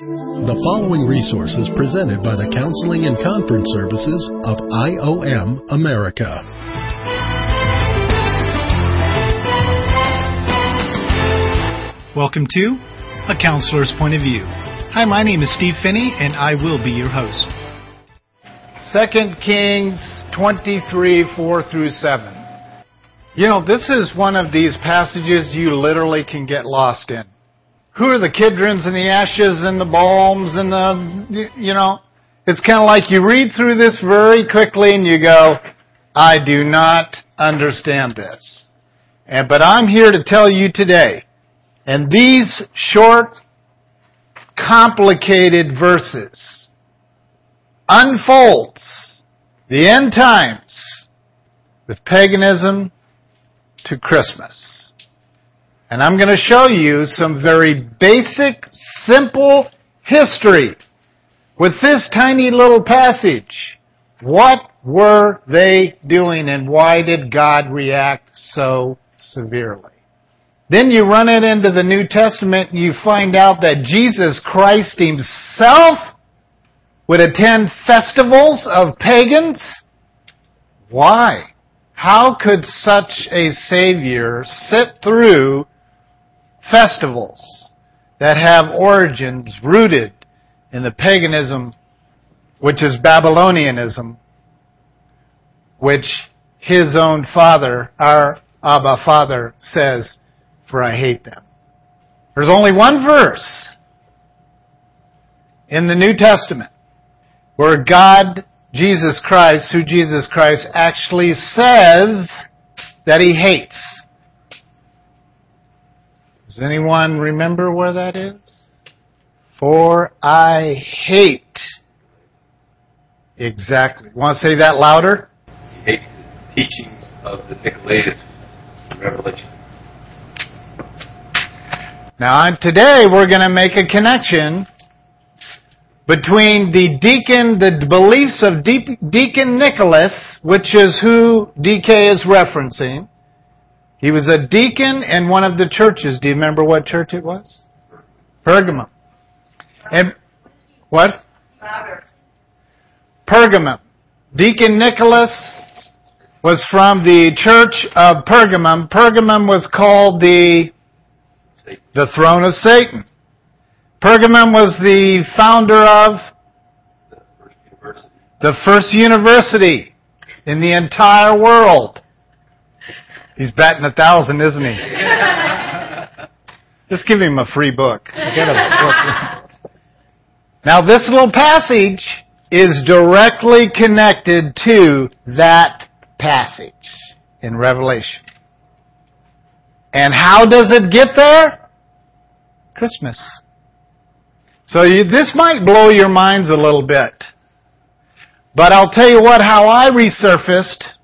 The following resource is presented by the Counseling and Conference Services of IOM America. Welcome to A Counselor's Point of View. Hi, my name is Steve Phinney, and I will be your host. 2 Kings 23, 4 through 7. You know, this is one of these passages you literally can get lost in. Who are the Kidrons and the ashes and the balms and the, you know, it's kind of like you read through this very quickly and you go, I do not understand this. And, but I'm here to tell you today, and these short, complicated verses unfolds the end times with paganism to Christmas. And I'm going to show you some very basic, simple history with this tiny little passage. What were they doing and why did God react so severely? Then you run it into the New Testament and you find out that Jesus Christ himself would attend festivals of pagans. Why? How could such a Savior sit through festivals that have origins rooted in the paganism, which is Babylonianism, which his own father, our Abba Father, says, for I hate them. There's only one verse in the New Testament where God Jesus Christ, who Jesus Christ actually says that he hates. Does anyone remember where that is? For I hate. Exactly. Want to say that louder? He hates the teachings of the Nicolaitans Revelation. Now, today we're going to make a connection between the deacon, the beliefs of Deacon Nicholas, which is who DK is referencing. He was a deacon in one of the churches. Do you remember what church it was? Pergamum. And what? Pergamum. Deacon Nicholas was from the church of Pergamum. Pergamum was called the the throne of Satan. Pergamum was the founder of the first university in the entire world. He's batting a thousand, isn't he? Just give him a free book. A book. Now this little passage is directly connected to that passage in Revelation. And how does it get there? Christmas. So you, this might blow your minds a little bit. But I'll tell you what, how I resurfaced.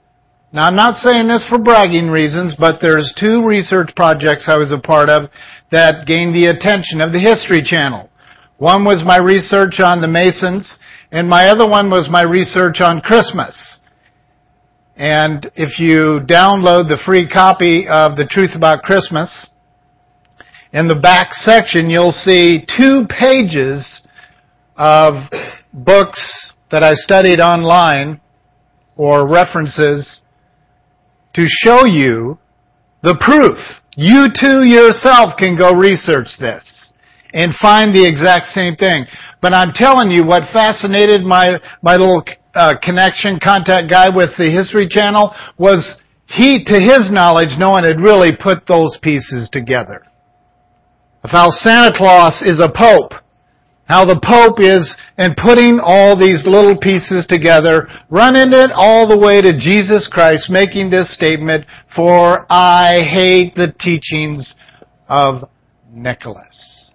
Now I'm not saying this for bragging reasons, but there's two research projects I was a part of that gained the attention of the History Channel. One was my research on the Masons, and my other one was my research on Christmas. And if you download the free copy of The Truth About Christmas, in the back section, you'll see two pages of books that I studied online or references to show you the proof. You too yourself can go research this and find the exact same thing. But I'm telling you what fascinated my, my little uh, connection contact guy with the History Channel was he, to his knowledge, no one had really put those pieces together If Santa Claus is a pope, how the pope is and putting all these little pieces together, running it all the way to Jesus Christ making this statement, for I hate the teachings of Nicholas.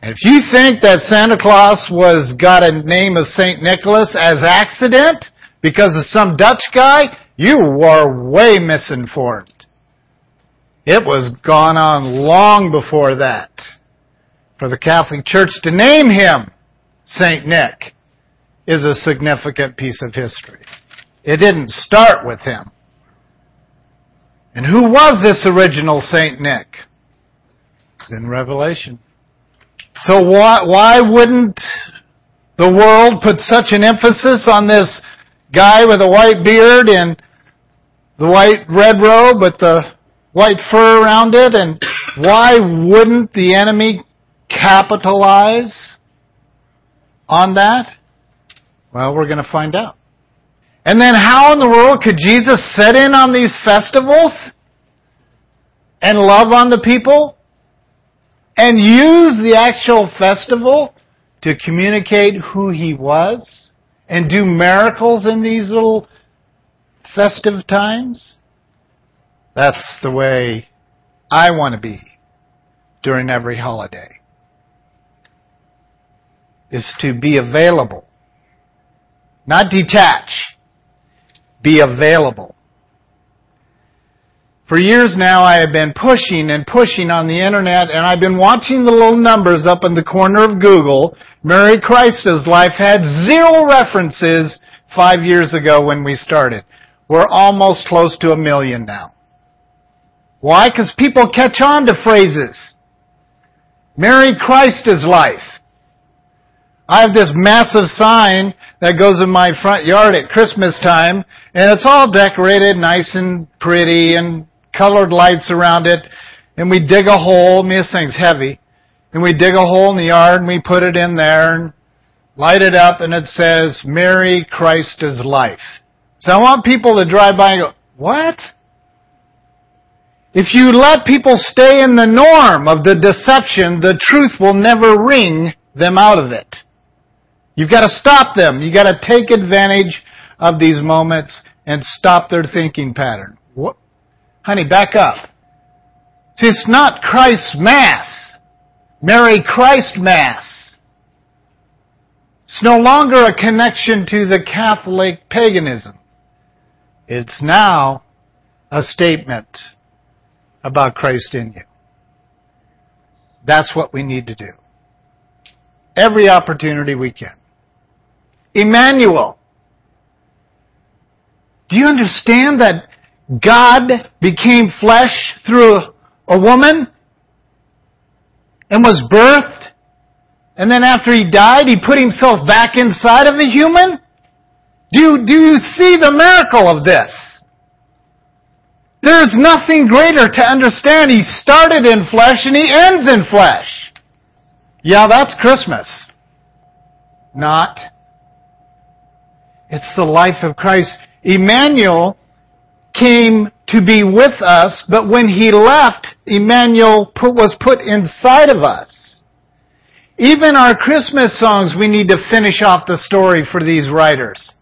And if you think that Santa Claus was got a name of St. Nicholas as accident because of some Dutch guy, you are way misinformed. It was gone on long before that. For the Catholic Church to name him St. Nick is a significant piece of history. It didn't start with him. And who was this original St. Nick? It's in Revelation. So why, why wouldn't the world put such an emphasis on this guy with a white beard and the white red robe with the white fur around it? And why wouldn't the enemy capitalize on that? Well, we're going to find out. And then how in the world could Jesus set in on these festivals and love on the people and use the actual festival to communicate who he was and do miracles in these little festive times? That's the way I want to be during every holiday. Is to be available. Not detach. Be available. For years now, I have been pushing and pushing on the internet, and I've been watching the little numbers up in the corner of Google. Merry Christa's life had zero references five years ago when we started. We're almost close to a million now. Why? Because people catch on to phrases. Merry Christa's life. I have this massive sign that goes in my front yard at Christmas time, and it's all decorated nice and pretty and colored lights around it, and we dig a hole. I mean, this thing's heavy. And we dig a hole in the yard and we put it in there and light it up and it says, Merry Christ is life. So I want people to drive by and go, what? If you let people stay in the norm of the deception, the truth will never wring them out of it. You've got to stop them. You've got to take advantage of these moments and stop their thinking pattern. What? Honey, back up. See, it's not Christ's Mass. Merry Christ Mass. It's no longer a connection to the Catholic paganism. It's now a statement about Christ in you. That's what we need to do. Every opportunity we can. Emmanuel. Do you understand that God became flesh through a woman and was birthed. And then after he died, he put himself back inside of a human? Do, do you see the miracle of this? There's nothing greater to understand. He started in flesh and he ends in flesh. Yeah, that's Christmas. Not. It's the life of Christ. Emmanuel came to be with us, but when he left, Emmanuel put, was put inside of us. Even our Christmas songs, we need to finish off the story for these writers.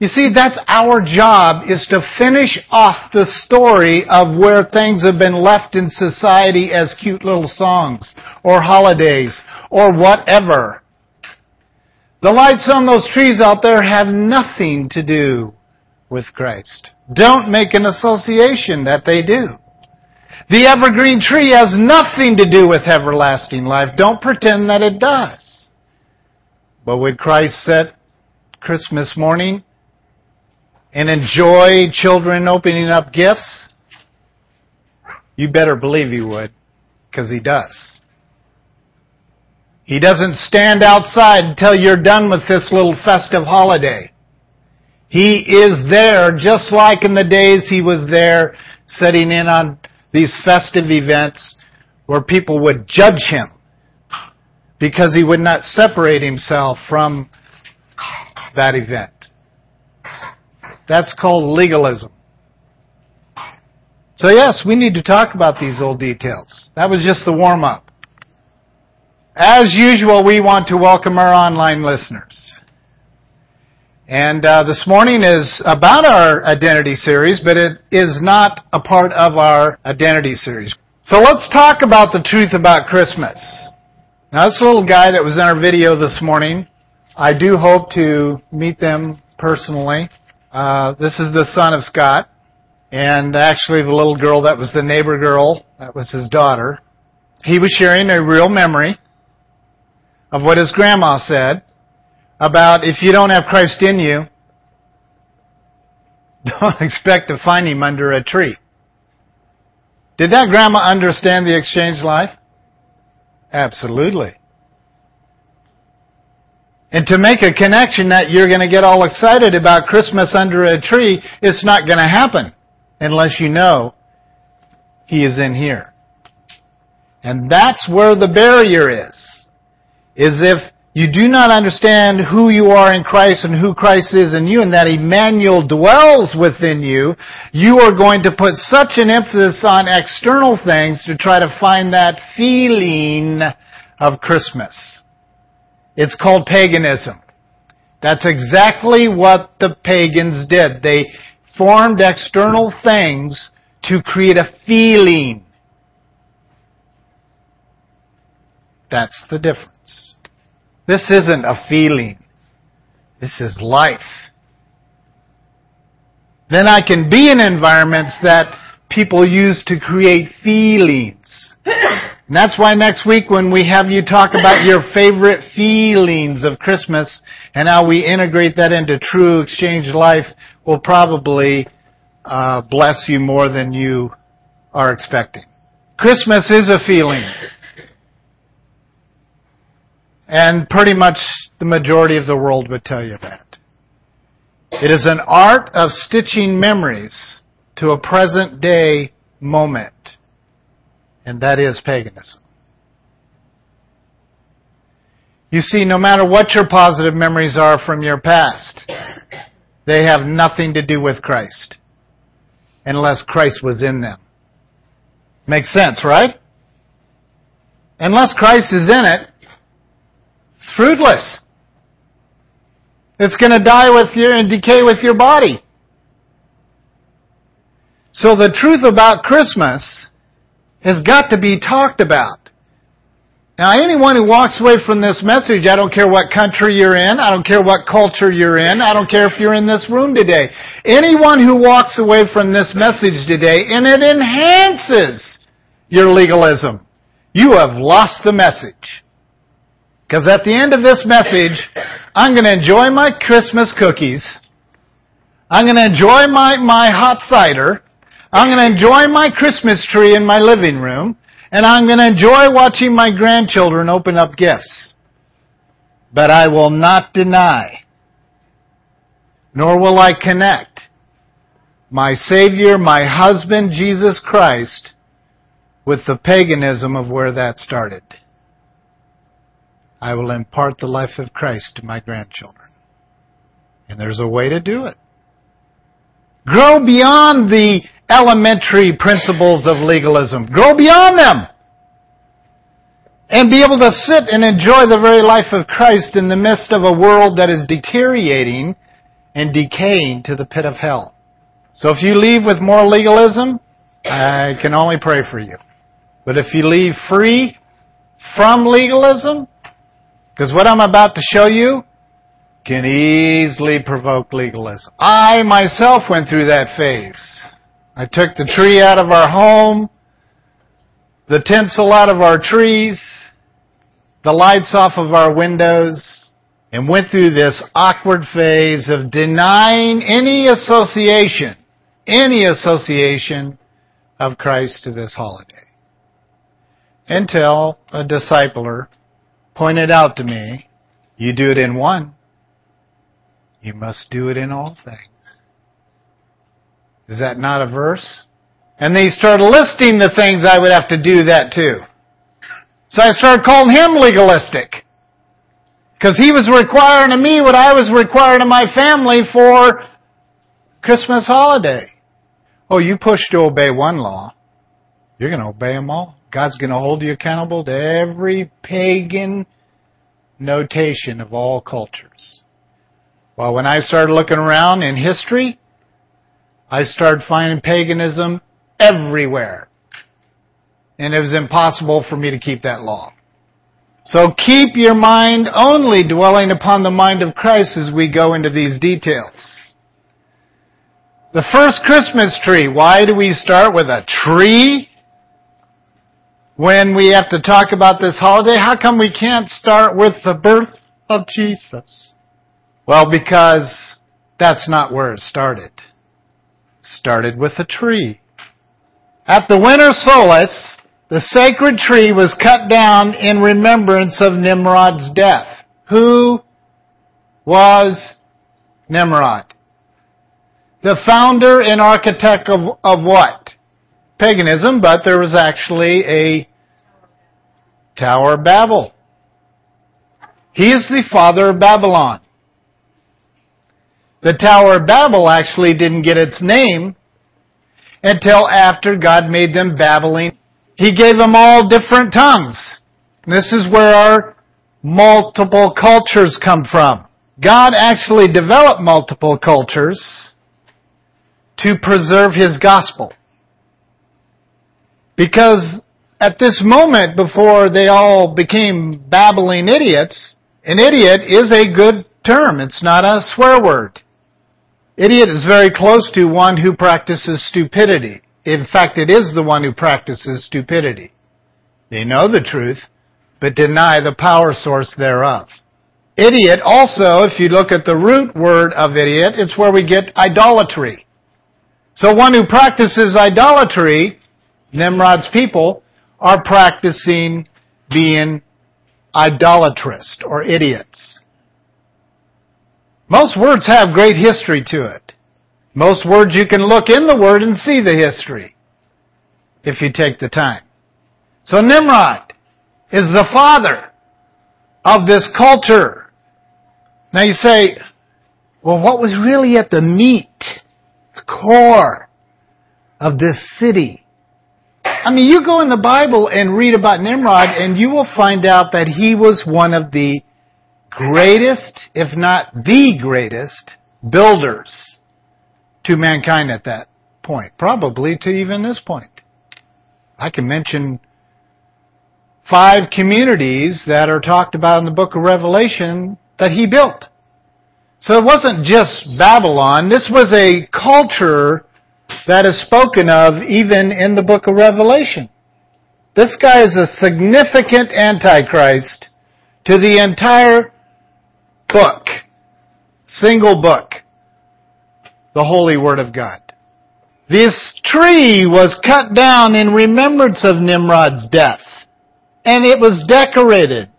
You see, that's our job, is to finish off the story of where things have been left in society as cute little songs, or holidays, or whatever. The lights on those trees out there have nothing to do with Christ. Don't make an association that they do. The evergreen tree has nothing to do with everlasting life. Don't pretend that it does. But would Christ set Christmas morning and enjoy children opening up gifts? You better believe he would, because he does. He doesn't stand outside until you're done with this little festive holiday. He is there just like in the days he was there setting in on these festive events where people would judge him because he would not separate himself from that event. That's called legalism. So yes, we need to talk about these old details. That was just the warm up. As usual, we want to welcome our online listeners. And uh, this morning is about our identity series, but it is not a part of our identity series. So let's talk about the truth about Christmas. Now, this little guy that was in our video this morning, I do hope to meet them personally. Uh, this is the son of Scott, and actually the little girl that was the neighbor girl, that was his daughter. He was sharing a real memory of what his grandma said about if you don't have Christ in you, don't expect to find him under a tree. Did that grandma understand the exchange life? Absolutely. And to make a connection that you're going to get all excited about Christmas under a tree, it's not going to happen unless you know He is in here. And that's where the barrier is. Is if you do not understand who you are in Christ and who Christ is in you and that Emmanuel dwells within you, you are going to put such an emphasis on external things to try to find that feeling of Christmas. It's called paganism. That's exactly what the pagans did. They formed external things to create a feeling. That's the difference. This isn't a feeling. This is life. Then I can be in environments that people use to create feelings. And that's why next week when we have you talk about your favorite feelings of Christmas and how we integrate that into true exchange life will probably uh, bless you more than you are expecting. Christmas is a feeling. And pretty much the majority of the world would tell you that. It is an art of stitching memories to a present day moment and that is paganism. You see, no matter what your positive memories are from your past, they have nothing to do with Christ unless Christ was in them. Makes sense, right? Unless Christ is in it, fruitless. It's going to die with you and decay with your body. So the truth about Christmas has got to be talked about. Now, anyone who walks away from this message, I don't care what country you're in, I don't care what culture you're in, I don't care if you're in this room today. Anyone who walks away from this message today and it enhances your legalism, you have lost the message. Because at the end of this message, I'm going to enjoy my Christmas cookies. I'm going to enjoy my, my hot cider. I'm going to enjoy my Christmas tree in my living room, and I'm going to enjoy watching my grandchildren open up gifts. But I will not deny, nor will I connect my Savior, my husband, Jesus Christ, with the paganism of where that started. I will impart the life of Christ to my grandchildren. And there's a way to do it. Grow beyond the elementary principles of legalism. Grow beyond them. And be able to sit and enjoy the very life of Christ in the midst of a world that is deteriorating and decaying to the pit of hell. So if you leave with more legalism, I can only pray for you. But if you leave free from legalism, because what I'm about to show you can easily provoke legalism. I myself went through that phase. I took the tree out of our home, the tinsel out of our trees, the lights off of our windows, and went through this awkward phase of denying any association, any association of Christ to this holiday. Until a discipler pointed out to me, you do it in one, you must do it in all things. Is that not a verse? And they started listing the things I would have to do that too. So I started calling him legalistic. Because he was requiring of me what I was requiring of my family for Christmas holiday. Oh, you push to obey one law. You're going to obey them all. God's going to hold you accountable to every pagan notation of all cultures. Well, when I started looking around in history, I started finding paganism everywhere. And it was impossible for me to keep that law. So keep your mind only dwelling upon the mind of Christ as we go into these details. The first Christmas tree, why do we start with a tree? When we have to talk about this holiday, how come we can't start with the birth of Jesus? Well, because that's not where it started It started with a tree. At the winter solstice, the sacred tree was cut down in remembrance of Nimrod's death. Who was Nimrod? The founder and architect of, of what? Paganism, but there was actually a Tower of Babel. He is the father of Babylon. The Tower of Babel actually didn't get its name until after God made them babbling. He gave them all different tongues. This is where our multiple cultures come from. God actually developed multiple cultures to preserve His gospel. Because at this moment, before they all became babbling idiots, an idiot is a good term. It's not a swear word. Idiot is very close to one who practices stupidity. In fact, it is the one who practices stupidity. They know the truth, but deny the power source thereof. Idiot also, if you look at the root word of idiot, it's where we get idolatry. So one who practices idolatry, Nimrod's people, are practicing being idolatrous or idiots. Most words have great history to it. Most words you can look in the word and see the history if you take the time. So Nimrod is the father of this culture. Now you say, well, what was really at the meat, the core of this city? I mean, you go in the Bible and read about Nimrod and you will find out that he was one of the greatest, if not the greatest, builders to mankind at that point. Probably to even this point. I can mention five communities that are talked about in the book of Revelation that he built. So it wasn't just Babylon. This was a culture that is spoken of even in the book of Revelation. This guy is a significant antichrist to the entire book, single book, the Holy Word of God. This tree was cut down in remembrance of Nimrod's death, and it was decorated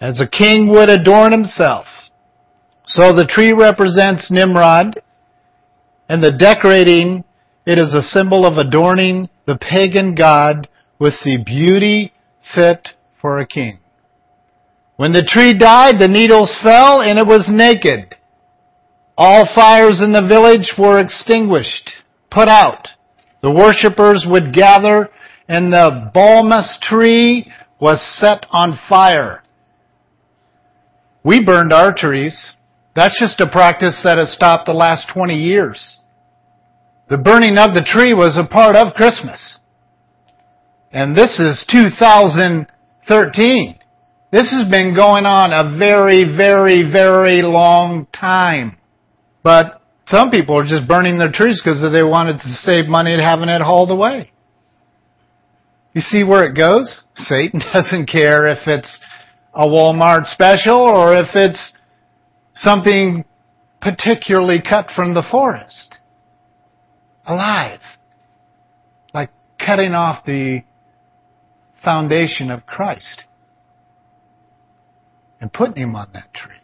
as a king would adorn himself. So the tree represents Nimrod, and the decorating, it is a symbol of adorning the pagan god with the beauty fit for a king. When the tree died, the needles fell and it was naked. All fires in the village were extinguished, put out. The worshippers would gather and the balmus tree was set on fire. We burned our trees. That's just a practice that has stopped the last 20 years. The burning of the tree was a part of Christmas. And this is 2013. This has been going on a very, very, very long time. But some people are just burning their trees because they wanted to save money and having it hauled away. You see where it goes? Satan doesn't care if it's a Walmart special or if it's something particularly cut from the forest. Alive. Like cutting off the foundation of Christ and putting him on that tree.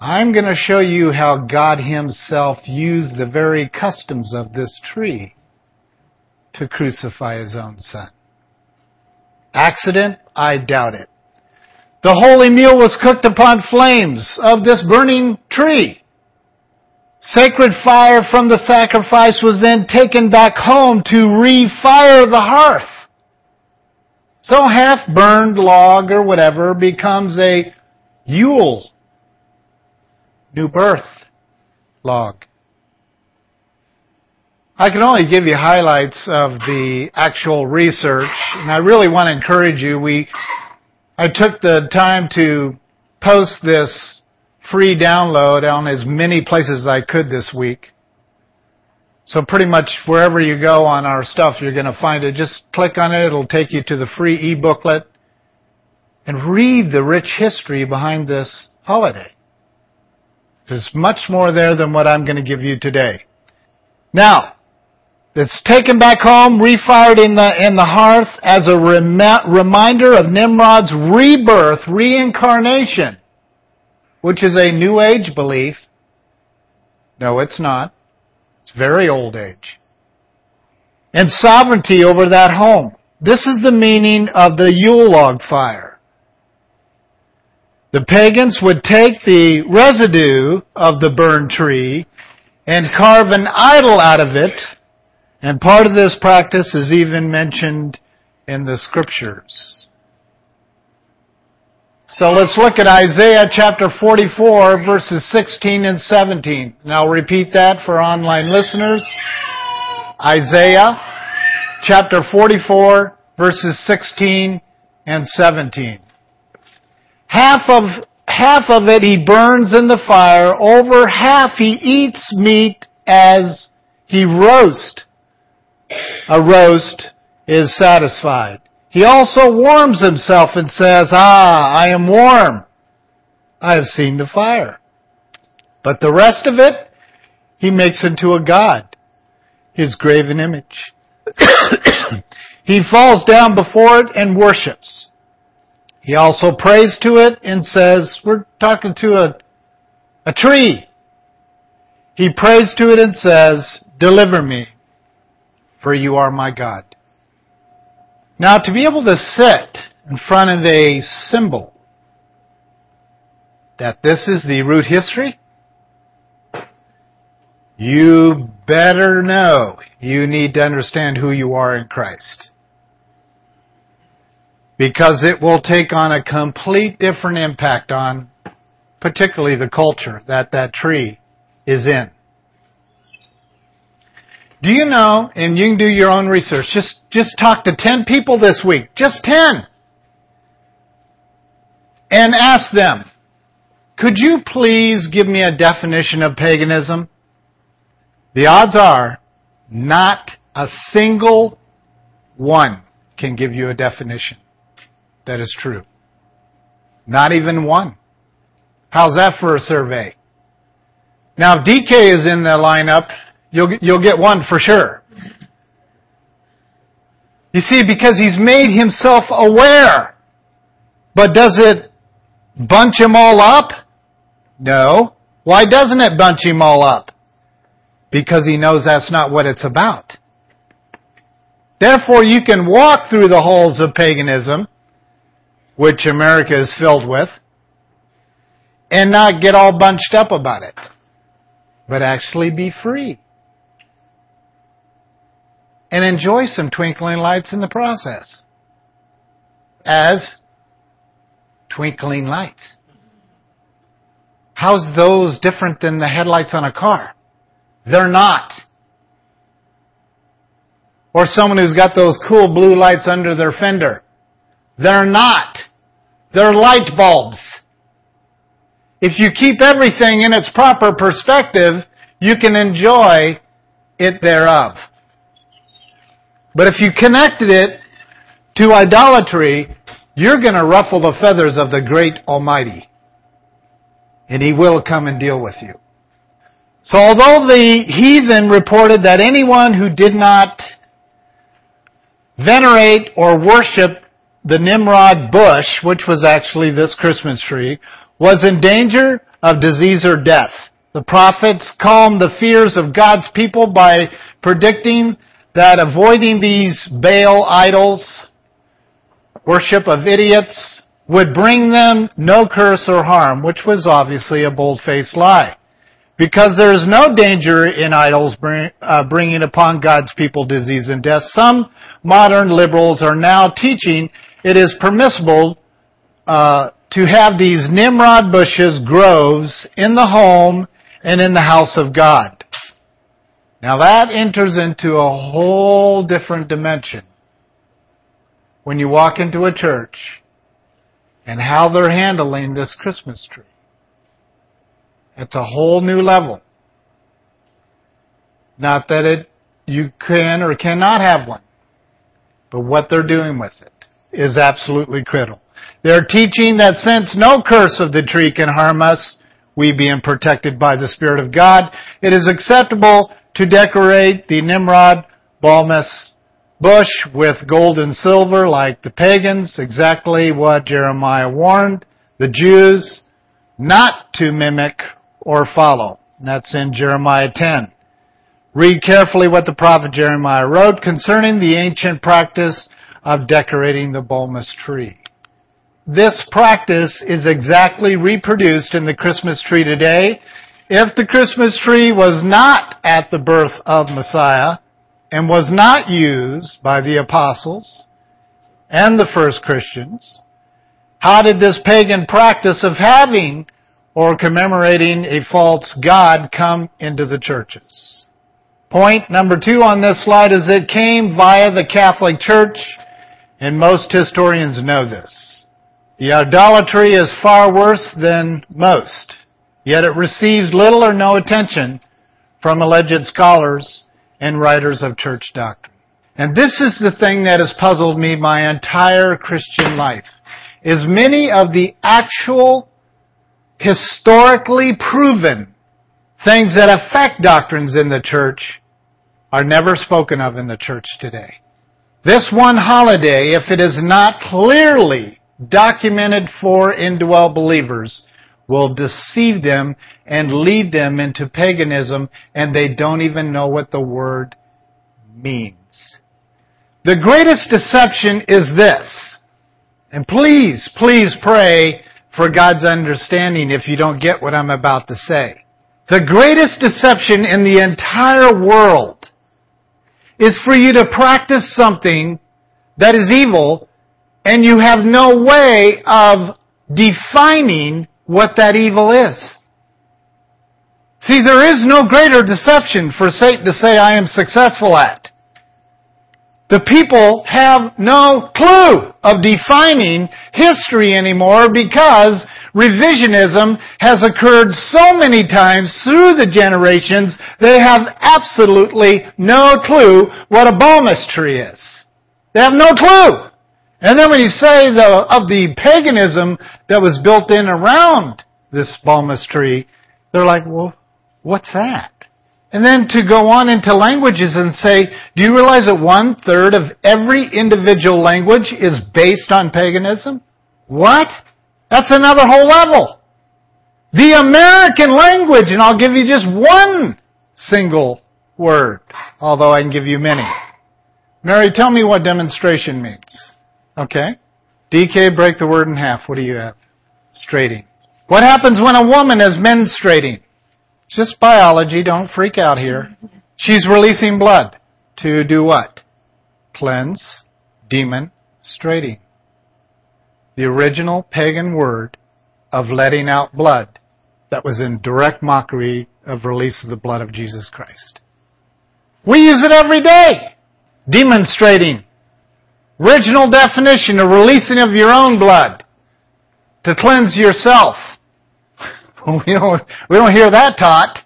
I'm going to show you how God himself used the very customs of this tree to crucify his own son. Accident? I doubt it. The holy meal was cooked upon flames of this burning tree. Sacred fire from the sacrifice was then taken back home to refire the hearth. So half burned log or whatever becomes a Yule, new birth log. I can only give you highlights of the actual research, and I really want to encourage you. We, I took the time to post this free download on as many places as I could this week. So pretty much wherever you go on our stuff, you're going to find it. Just click on it. It'll take you to the free e-booklet and read the rich history behind this holiday. There's much more there than what I'm going to give you today. Now, that's taken back home, refired in the, in the hearth as a rem- reminder of Nimrod's rebirth, reincarnation, which is a New Age belief. No, it's not. It's very old age. And sovereignty over that home. This is the meaning of the Yule log fire. The pagans would take the residue of the burned tree and carve an idol out of it, and part of this practice is even mentioned in the scriptures. So let's look at Isaiah chapter 44 verses 16 and 17. And I'll repeat that for online listeners. Isaiah chapter 44 verses 16 and 17. Half of, half of it he burns in the fire. Over half he eats meat as he roast. A roast is satisfied. He also warms himself and says, Ah, I am warm. I have seen the fire. But the rest of it, he makes into a god, his graven image. he falls down before it and worships. He also prays to it and says, we're talking to a, a tree. He prays to it and says, deliver me, for you are my God. Now to be able to sit in front of a symbol that this is the root history, you better know you need to understand who you are in Christ because it will take on a complete different impact on particularly the culture that that tree is in. Do you know, and you can do your own research, just, just talk to 10 people this week, just 10, and ask them, could you please give me a definition of paganism? The odds are not a single one can give you a definition that is true. Not even one. How's that for a survey? Now, if DK is in the lineup, you'll, you'll get one for sure. You see, because he's made himself aware. But does it bunch him all up? No. Why doesn't it bunch him all up? Because he knows that's not what it's about. Therefore, you can walk through the halls of paganism which America is filled with, and not get all bunched up about it, but actually be free. And enjoy some twinkling lights in the process. As twinkling lights. How's those different than the headlights on a car? They're not. Or someone who's got those cool blue lights under their fender. They're not. They're light bulbs. If you keep everything in its proper perspective, you can enjoy it thereof. But if you connected it to idolatry, you're going to ruffle the feathers of the great Almighty. And He will come and deal with you. So although the heathen reported that anyone who did not venerate or worship the Nimrod bush, which was actually this Christmas tree, was in danger of disease or death. The prophets calmed the fears of God's people by predicting that avoiding these Baal idols, worship of idiots, would bring them no curse or harm, which was obviously a bold-faced lie. Because there is no danger in idols bring, uh, bringing upon God's people disease and death, some modern liberals are now teaching it is permissible uh, to have these Nimrod bushes, groves, in the home and in the house of God. Now that enters into a whole different dimension when you walk into a church and how they're handling this Christmas tree. It's a whole new level. Not that it, you can or cannot have one, but what they're doing with it is absolutely critical. They're teaching that since no curse of the tree can harm us, we being protected by the Spirit of God, it is acceptable to decorate the Nimrod Balmus bush with gold and silver like the pagans, exactly what Jeremiah warned the Jews not to mimic or follow. That's in Jeremiah 10. Read carefully what the prophet Jeremiah wrote concerning the ancient practice of decorating the bulbous tree. This practice is exactly reproduced in the Christmas tree today. If the Christmas tree was not at the birth of Messiah and was not used by the apostles and the first Christians, how did this pagan practice of having or commemorating a false god come into the churches? Point number two on this slide is it came via the Catholic Church, and most historians know this. The idolatry is far worse than most, yet it receives little or no attention from alleged scholars and writers of church doctrine. And this is the thing that has puzzled me my entire Christian life, is many of the actual historically proven things that affect doctrines in the church are never spoken of in the church today. This one holiday, if it is not clearly documented for indwell believers, will deceive them and lead them into paganism and they don't even know what the word means. The greatest deception is this. And please, please pray for God's understanding if you don't get what I'm about to say. The greatest deception in the entire world is for you to practice something that is evil and you have no way of defining what that evil is. See, there is no greater deception for Satan to say, I am successful at. The people have no clue of defining history anymore because revisionism has occurred so many times through the generations, they have absolutely no clue what a tree is. They have no clue. And then when you say the, of the paganism that was built in around this bulbous tree, they're like, well, what's that? And then to go on into languages and say, do you realize that one third of every individual language is based on paganism? What? That's another whole level. The American language, and I'll give you just one single word, although I can give you many. Mary, tell me what demonstration means. Okay. DK, break the word in half. What do you have? Straighting. What happens when a woman is menstruating? It's just biology. Don't freak out here. She's releasing blood to do what? Cleanse, demon, straighting the original pagan word of letting out blood that was in direct mockery of release of the blood of Jesus Christ. We use it every day. Demonstrating. Original definition, a releasing of your own blood to cleanse yourself. we don't, we don't hear that taught.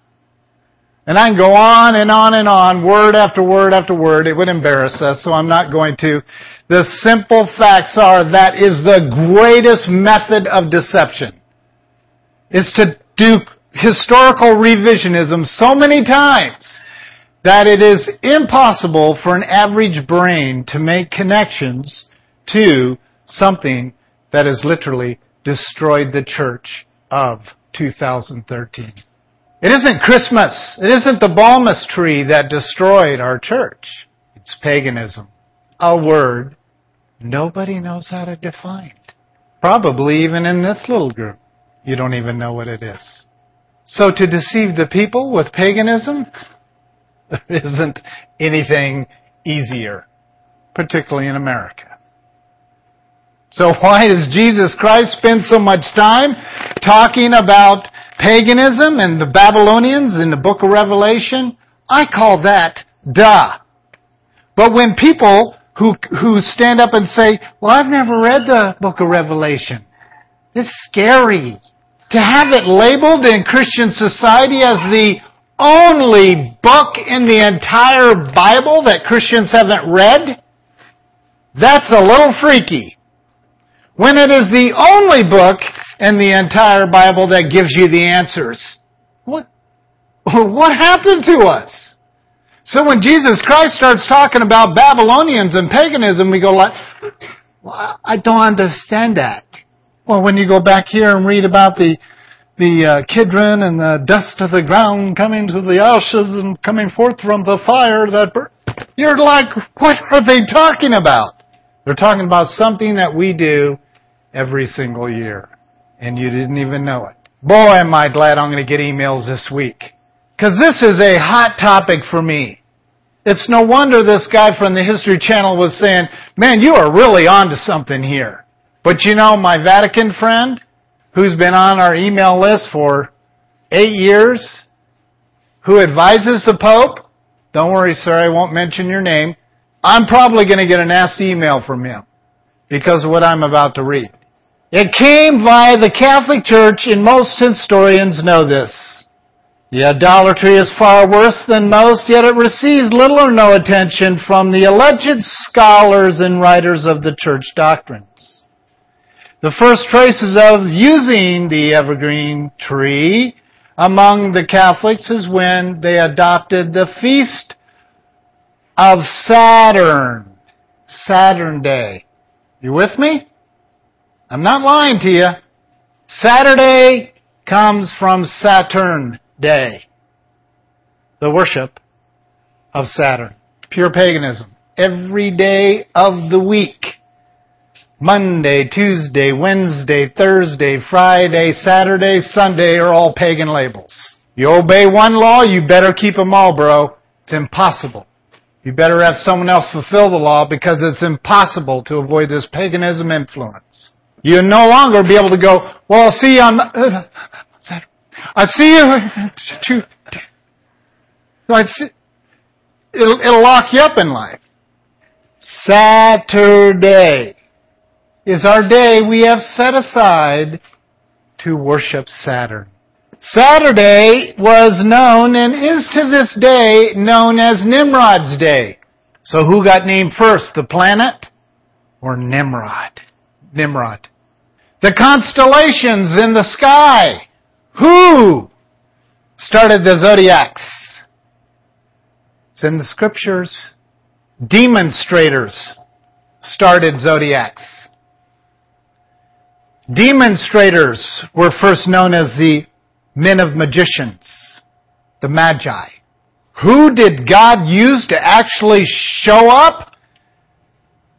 And I can go on and on and on, word after word after word. It would embarrass us, so I'm not going to. The simple facts are that is the greatest method of deception. Is to do historical revisionism so many times that it is impossible for an average brain to make connections to something that has literally destroyed the church of 2013. It isn't Christmas. It isn't the bulbous tree that destroyed our church. It's paganism a word nobody knows how to define. Probably even in this little group, you don't even know what it is. So to deceive the people with paganism, there isn't anything easier, particularly in America. So why does Jesus Christ spend so much time talking about paganism and the Babylonians in the book of Revelation? I call that duh. But when people who, who stand up and say, well, I've never read the book of Revelation. It's scary. To have it labeled in Christian society as the only book in the entire Bible that Christians haven't read, that's a little freaky. When it is the only book in the entire Bible that gives you the answers. What, what happened to us? So when Jesus Christ starts talking about Babylonians and paganism, we go like, well, I don't understand that. Well, when you go back here and read about the the uh, Kidron and the dust of the ground coming to the ashes and coming forth from the fire that bur- you're like, what are they talking about? They're talking about something that we do every single year, and you didn't even know it. Boy, am I glad I'm going to get emails this week. Because this is a hot topic for me. It's no wonder this guy from the History Channel was saying, man, you are really onto something here. But you know, my Vatican friend, who's been on our email list for eight years, who advises the Pope, don't worry, sir, I won't mention your name. I'm probably going to get a nasty email from him because of what I'm about to read. It came via the Catholic Church, and most historians know this. The idolatry is far worse than most, yet it receives little or no attention from the alleged scholars and writers of the church doctrines. The first traces of using the evergreen tree among the Catholics is when they adopted the feast of Saturn. Saturn Day. You with me? I'm not lying to you. Saturday comes from Saturn Day. The worship of Saturn. Pure paganism. Every day of the week. Monday, Tuesday, Wednesday, Thursday, Friday, Saturday, Sunday are all pagan labels. You obey one law, you better keep them all, bro. It's impossible. You better have someone else fulfill the law because it's impossible to avoid this paganism influence. You'll no longer be able to go, well, I'll see you on, uh, Saturday I see you, it'll, it'll lock you up in life. Saturday is our day we have set aside to worship Saturn. Saturday was known and is to this day known as Nimrod's Day. So who got named first, the planet or Nimrod? Nimrod. The constellations in the sky. Who started the zodiacs? It's in the scriptures. Demonstrators started zodiacs. Demonstrators were first known as the men of magicians, the magi. Who did God use to actually show up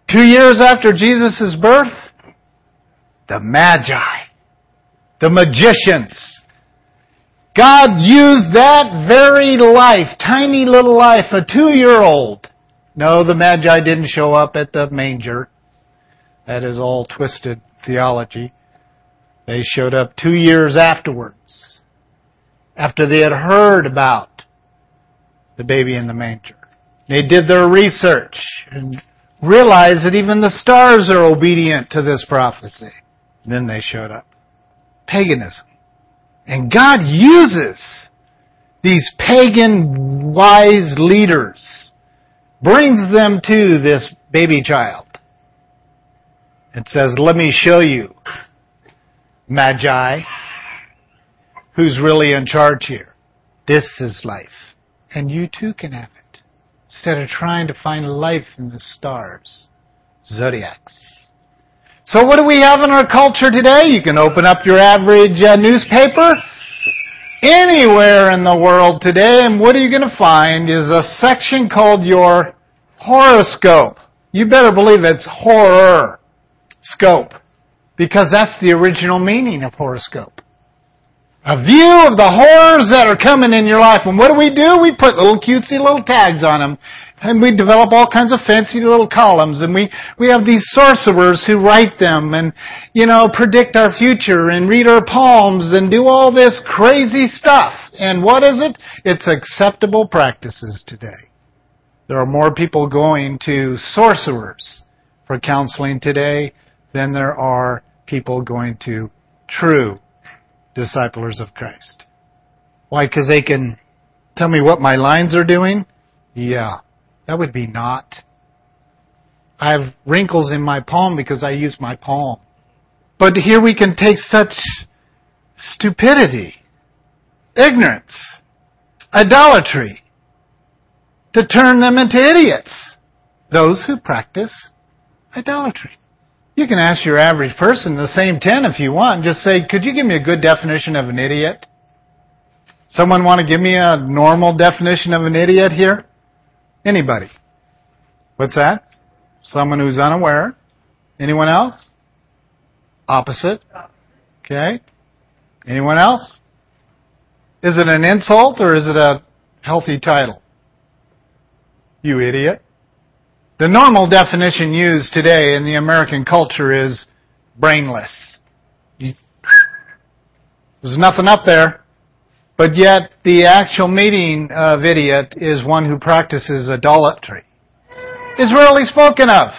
two years after Jesus' birth? The magi, the magicians. God used that very life, tiny little life, a two-year-old. No, the magi didn't show up at the manger. That is all twisted theology. They showed up two years afterwards, after they had heard about the baby in the manger. They did their research and realized that even the stars are obedient to this prophecy. Then they showed up. Paganism. And God uses these pagan wise leaders, brings them to this baby child, and says, let me show you Magi, who's really in charge here. This is life. And you too can have it. Instead of trying to find life in the stars. Zodiacs. So what do we have in our culture today? You can open up your average uh, newspaper anywhere in the world today, and what are you going to find is a section called your horoscope. You better believe it's horror scope. Because that's the original meaning of horoscope. A view of the horrors that are coming in your life. And what do we do? We put little cutesy little tags on them. And we develop all kinds of fancy little columns. And we, we have these sorcerers who write them and, you know, predict our future and read our palms and do all this crazy stuff. And what is it? It's acceptable practices today. There are more people going to sorcerers for counseling today than there are people going to true disciples of Christ. Why? Because they can tell me what my lines are doing? Yeah, that would be not. I have wrinkles in my palm because I use my palm. But here we can take such stupidity, ignorance, idolatry, to turn them into idiots. Those who practice idolatry. You can ask your average person the same 10 if you want. Just say, could you give me a good definition of an idiot? Someone want to give me a normal definition of an idiot here? Anybody? What's that? Someone who's unaware. Anyone else? Opposite. Okay. Anyone else? Is it an insult or is it a healthy title? You idiot. The normal definition used today in the American culture is brainless. There's nothing up there. But yet, the actual meaning of idiot is one who practices idolatry. Is rarely spoken of.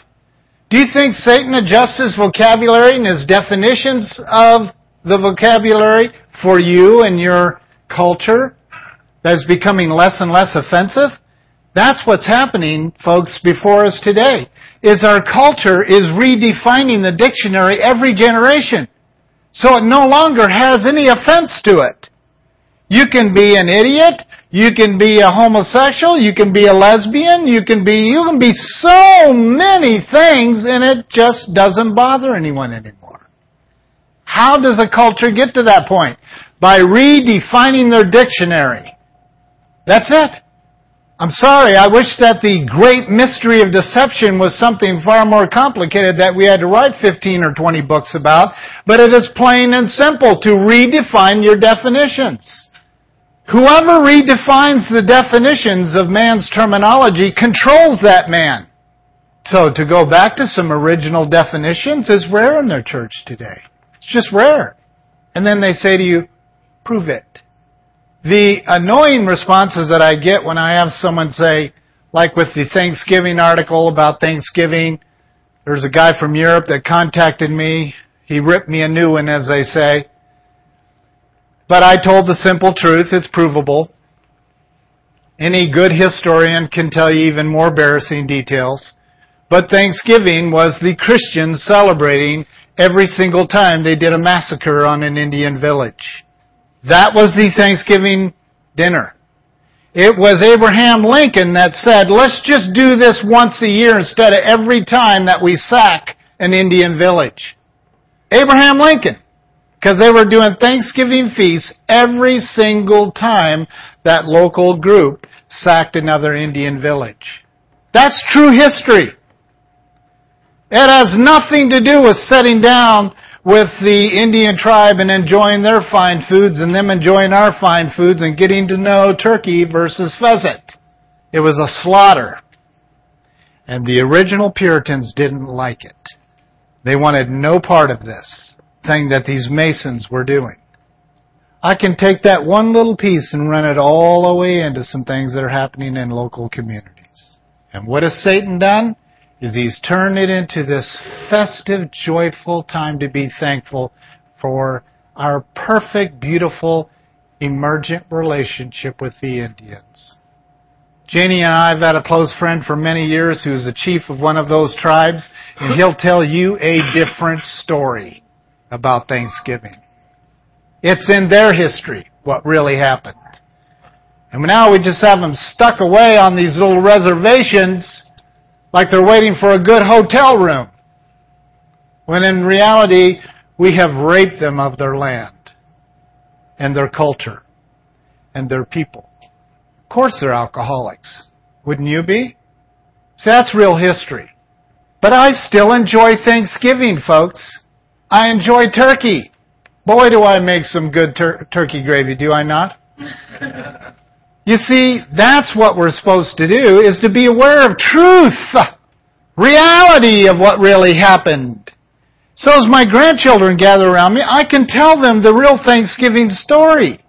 Do you think Satan adjusts his vocabulary and his definitions of the vocabulary for you and your culture that's becoming less and less offensive? That's what's happening, folks, before us today. Is our culture is redefining the dictionary every generation. So it no longer has any offense to it. You can be an idiot, you can be a homosexual, you can be a lesbian, you can be you can be so many things and it just doesn't bother anyone anymore. How does a culture get to that point? By redefining their dictionary. That's it. I'm sorry, I wish that the great mystery of deception was something far more complicated that we had to write 15 or 20 books about, but it is plain and simple to redefine your definitions. Whoever redefines the definitions of man's terminology controls that man. So to go back to some original definitions is rare in their church today. It's just rare. And then they say to you, prove it. The annoying responses that I get when I have someone say, like with the Thanksgiving article about Thanksgiving, there's a guy from Europe that contacted me. He ripped me a new one, as they say. But I told the simple truth. It's provable. Any good historian can tell you even more embarrassing details. But Thanksgiving was the Christians celebrating every single time they did a massacre on an Indian village. That was the Thanksgiving dinner. It was Abraham Lincoln that said, let's just do this once a year instead of every time that we sack an Indian village. Abraham Lincoln. Because they were doing Thanksgiving feasts every single time that local group sacked another Indian village. That's true history. It has nothing to do with setting down with the Indian tribe and enjoying their fine foods and them enjoying our fine foods and getting to know turkey versus pheasant. It was a slaughter. And the original Puritans didn't like it. They wanted no part of this thing that these Masons were doing. I can take that one little piece and run it all the way into some things that are happening in local communities. And what has Satan done? Is he's turned it into this festive, joyful time to be thankful for our perfect, beautiful, emergent relationship with the Indians. Janie and I have had a close friend for many years who's the chief of one of those tribes, and he'll tell you a different story about Thanksgiving. It's in their history what really happened. And now we just have them stuck away on these little reservations like they're waiting for a good hotel room. When in reality, we have raped them of their land and their culture and their people. Of course they're alcoholics. Wouldn't you be? See, that's real history. But I still enjoy Thanksgiving, folks. I enjoy turkey. Boy, do I make some good tur- turkey gravy, do I not? You see, that's what we're supposed to do, is to be aware of truth, reality of what really happened. So as my grandchildren gather around me, I can tell them the real Thanksgiving story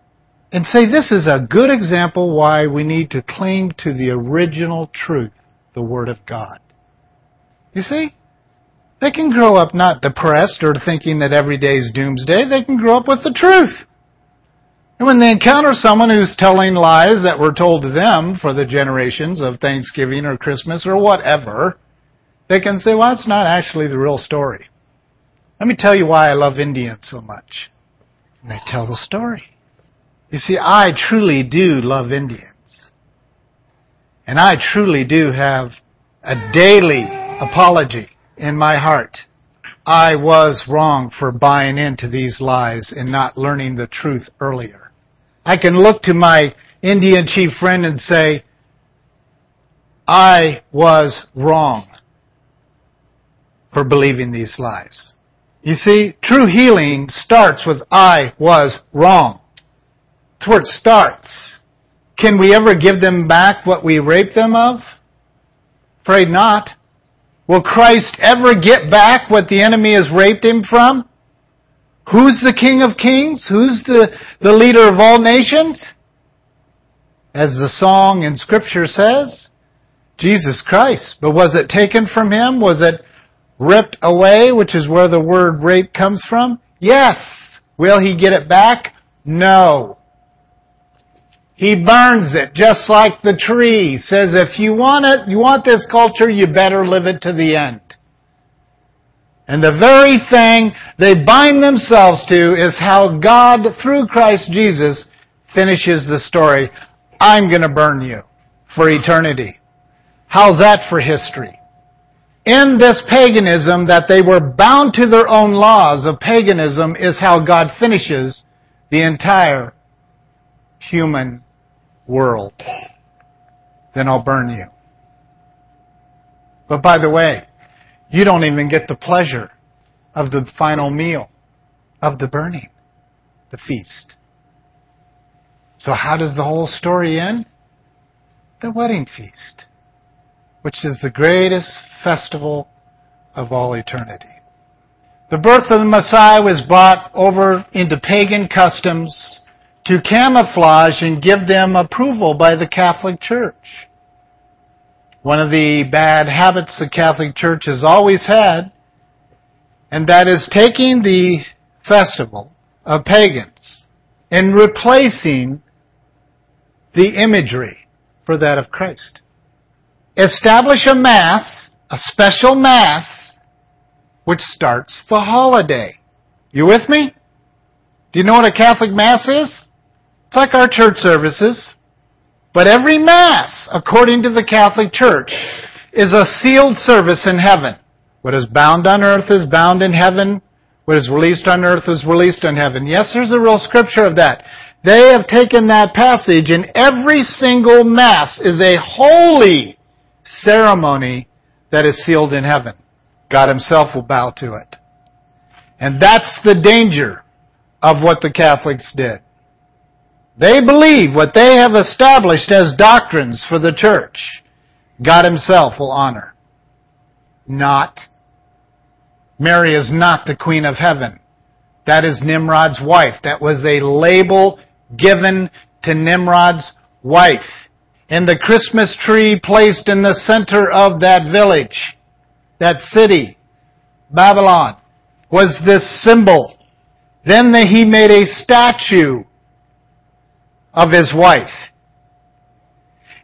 and say this is a good example why we need to cling to the original truth, the Word of God. You see? They can grow up not depressed or thinking that every day is doomsday. They can grow up with the truth. And when they encounter someone who's telling lies that were told to them for the generations of Thanksgiving or Christmas or whatever, they can say, well, that's not actually the real story. Let me tell you why I love Indians so much. And they tell the story. You see, I truly do love Indians. And I truly do have a daily apology in my heart. I was wrong for buying into these lies and not learning the truth earlier. I can look to my Indian chief friend and say, I was wrong for believing these lies. You see, true healing starts with I was wrong. That's where it starts. Can we ever give them back what we raped them of? Afraid not. Will Christ ever get back what the enemy has raped him from? Who's the King of Kings? Who's the, the leader of all nations? As the song in Scripture says, Jesus Christ. But was it taken from him? Was it ripped away, which is where the word rape comes from? Yes. Will he get it back? No. He burns it just like the tree. Says if you want it, you want this culture, you better live it to the end. And the very thing they bind themselves to is how God, through Christ Jesus, finishes the story. I'm gonna burn you for eternity. How's that for history? In this paganism that they were bound to their own laws of paganism is how God finishes the entire human world. Then I'll burn you. But by the way, you don't even get the pleasure of the final meal, of the burning, the feast. So how does the whole story end? The wedding feast, which is the greatest festival of all eternity. The birth of the Messiah was brought over into pagan customs to camouflage and give them approval by the Catholic Church. One of the bad habits the Catholic Church has always had, and that is taking the festival of pagans and replacing the imagery for that of Christ. Establish a Mass, a special Mass, which starts the holiday. You with me? Do you know what a Catholic Mass is? It's like our church services. But every Mass, according to the Catholic Church, is a sealed service in heaven. What is bound on earth is bound in heaven. What is released on earth is released in heaven. Yes, there's a real scripture of that. They have taken that passage and every single Mass is a holy ceremony that is sealed in heaven. God Himself will bow to it. And that's the danger of what the Catholics did. They believe what they have established as doctrines for the church, God Himself will honor. Not. Mary is not the Queen of Heaven. That is Nimrod's wife. That was a label given to Nimrod's wife. And the Christmas tree placed in the center of that village, that city, Babylon, was this symbol. Then that he made a statue of his wife.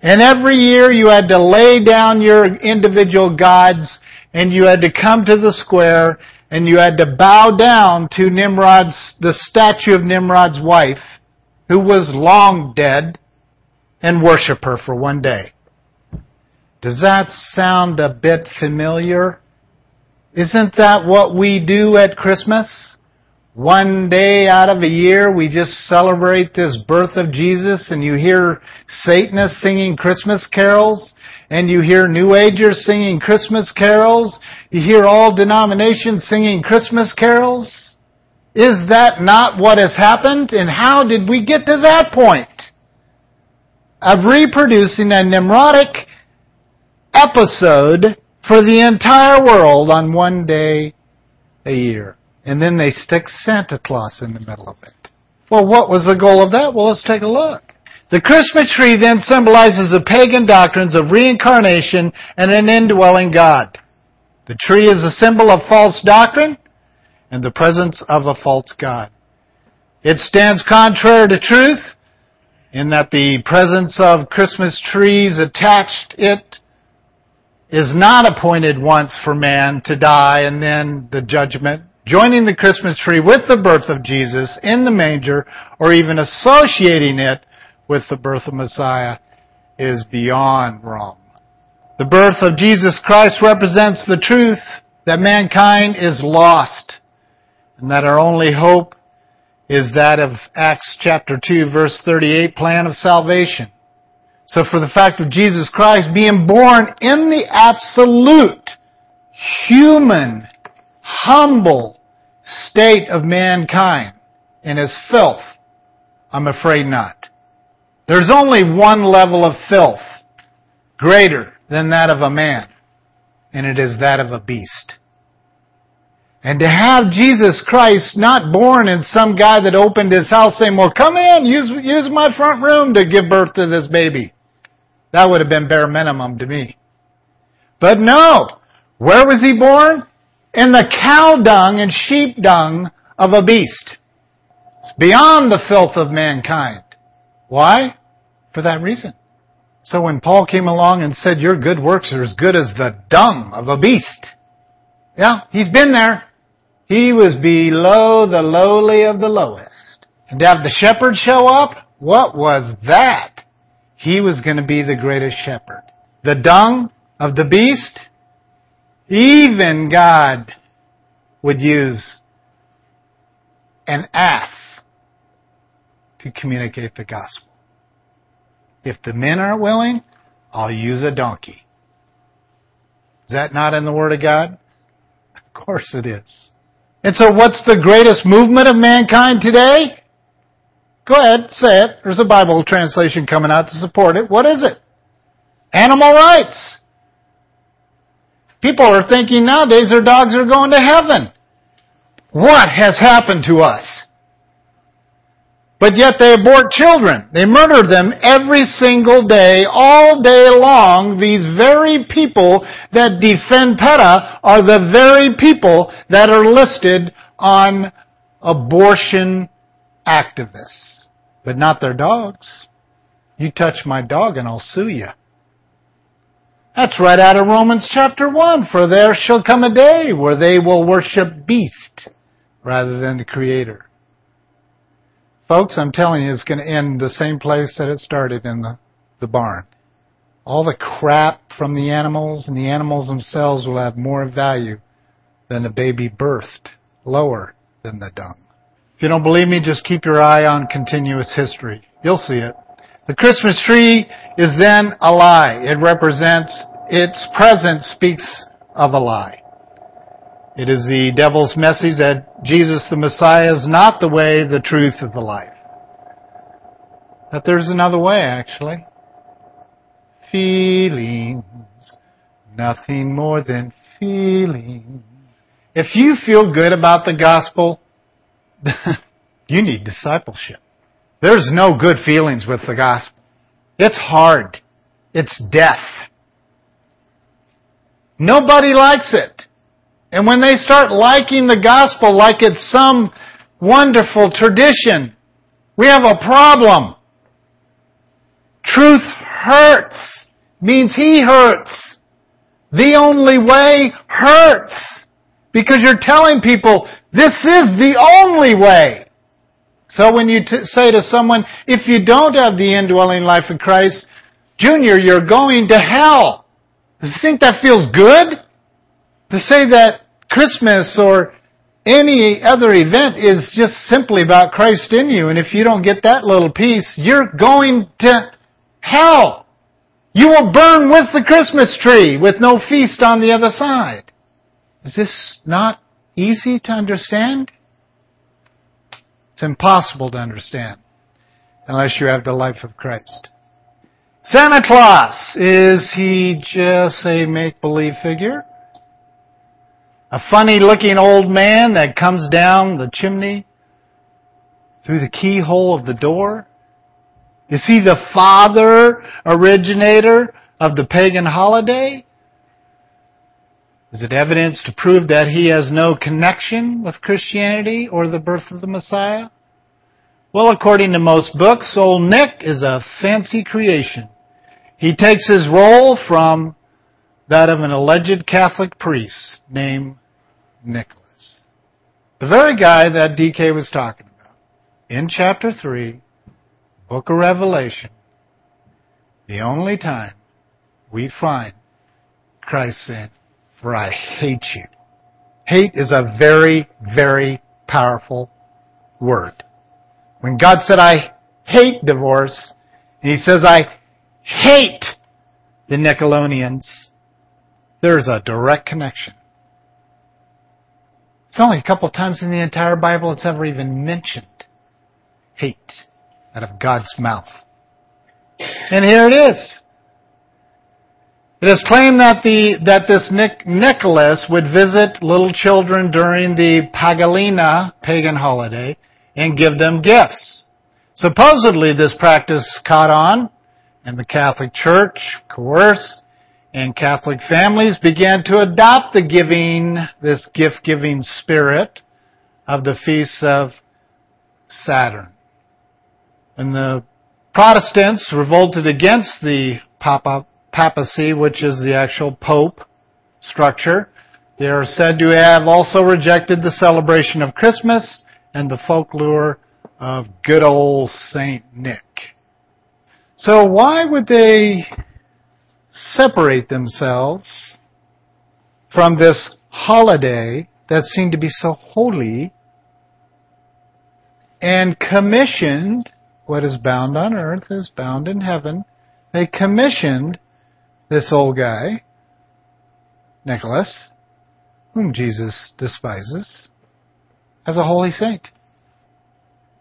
And every year you had to lay down your individual gods and you had to come to the square and you had to bow down to Nimrod's, the statue of Nimrod's wife, who was long dead, and worship her for one day. Does that sound a bit familiar? Isn't that what we do at Christmas? One day out of a year we just celebrate this birth of Jesus and you hear Satanists singing Christmas carols and you hear New Agers singing Christmas carols. You hear all denominations singing Christmas carols. Is that not what has happened? And how did we get to that point? Of reproducing a Nimrodic episode for the entire world on one day a year and then they stick Santa Claus in the middle of it. Well, what was the goal of that? Well, let's take a look. The Christmas tree then symbolizes the pagan doctrines of reincarnation and an indwelling God. The tree is a symbol of false doctrine and the presence of a false God. It stands contrary to truth in that the presence of Christmas trees attached it is not appointed once for man to die and then the judgment joining the Christmas tree with the birth of Jesus in the manger, or even associating it with the birth of Messiah, is beyond wrong. The birth of Jesus Christ represents the truth that mankind is lost and that our only hope is that of Acts chapter 2 verse 38 plan of salvation. So for the fact of Jesus Christ being born in the absolute human, humble state of mankind in his filth, I'm afraid not. There's only one level of filth greater than that of a man, and it is that of a beast. And to have Jesus Christ not born in some guy that opened his house saying, well, come in, use, use my front room to give birth to this baby. That would have been bare minimum to me. But no! Where was he born? In the cow dung and sheep dung of a beast. It's beyond the filth of mankind. Why? For that reason. So when Paul came along and said, your good works are as good as the dung of a beast. Yeah, he's been there. He was below the lowly of the lowest. And to have the shepherd show up, what was that? He was going to be the greatest shepherd. The dung of the beast, even God would use an ass to communicate the gospel. If the men aren't willing, I'll use a donkey. Is that not in the Word of God? Of course it is. And so what's the greatest movement of mankind today? Go ahead, say it. There's a Bible translation coming out to support it. What is it? Animal rights. People are thinking nowadays their dogs are going to heaven. What has happened to us? But yet they abort children. They murder them every single day, all day long. These very people that defend PETA are the very people that are listed on abortion activists. But not their dogs. You touch my dog and I'll sue you. That's right out of Romans chapter 1. For there shall come a day where they will worship beast rather than the creator. Folks, I'm telling you, it's going to end the same place that it started in the, the barn. All the crap from the animals and the animals themselves will have more value than a baby birthed, lower than the dung. If you don't believe me, just keep your eye on continuous history. You'll see it. The Christmas tree is then a lie. It represents, its presence speaks of a lie. It is the devil's message that Jesus the Messiah is not the way, the truth, of the life. That there's another way, actually. Feelings. Nothing more than feelings. If you feel good about the gospel, you need discipleship. There's no good feelings with the gospel. It's hard. It's death. Nobody likes it. And when they start liking the gospel like it's some wonderful tradition, we have a problem. Truth hurts. Means he hurts. The only way hurts. Because you're telling people, this is the only way. So when you t- say to someone, if you don't have the indwelling life of Christ, Junior, you're going to hell. Does you think that feels good? To say that Christmas or any other event is just simply about Christ in you, and if you don't get that little piece, you're going to hell. You will burn with the Christmas tree with no feast on the other side. Is this not easy to understand? Impossible to understand unless you have the life of Christ. Santa Claus, is he just a make-believe figure? A funny looking old man that comes down the chimney through the keyhole of the door? Is he the father originator of the pagan holiday? Is it evidence to prove that he has no connection with Christianity or the birth of the Messiah? Well, according to most books, old Nick is a fancy creation. He takes his role from that of an alleged Catholic priest named Nicholas. The very guy that DK was talking about in chapter 3, book of Revelation, the only time we find Christ saying, For I hate you. Hate is a very, very powerful word. When God said, I hate divorce, and He says, I hate the Nicolaitans, there's a direct connection. It's only a couple times in the entire Bible it's ever even mentioned hate out of God's mouth. And here it is. It is claimed that the that this Nic- Nicholas would visit little children during the Pagalina pagan holiday and give them gifts. Supposedly, this practice caught on, and the Catholic Church, course, and Catholic families began to adopt the giving, this gift-giving spirit of the feasts of Saturn. And the Protestants revolted against the Papa papacy, which is the actual pope structure. They are said to have also rejected the celebration of Christmas and the folklore of good old Saint Nick. So why would they separate themselves from this holiday that seemed to be so holy and commissioned what is bound on earth is bound in heaven. They commissioned this old guy, Nicholas, whom Jesus despises, as a holy saint.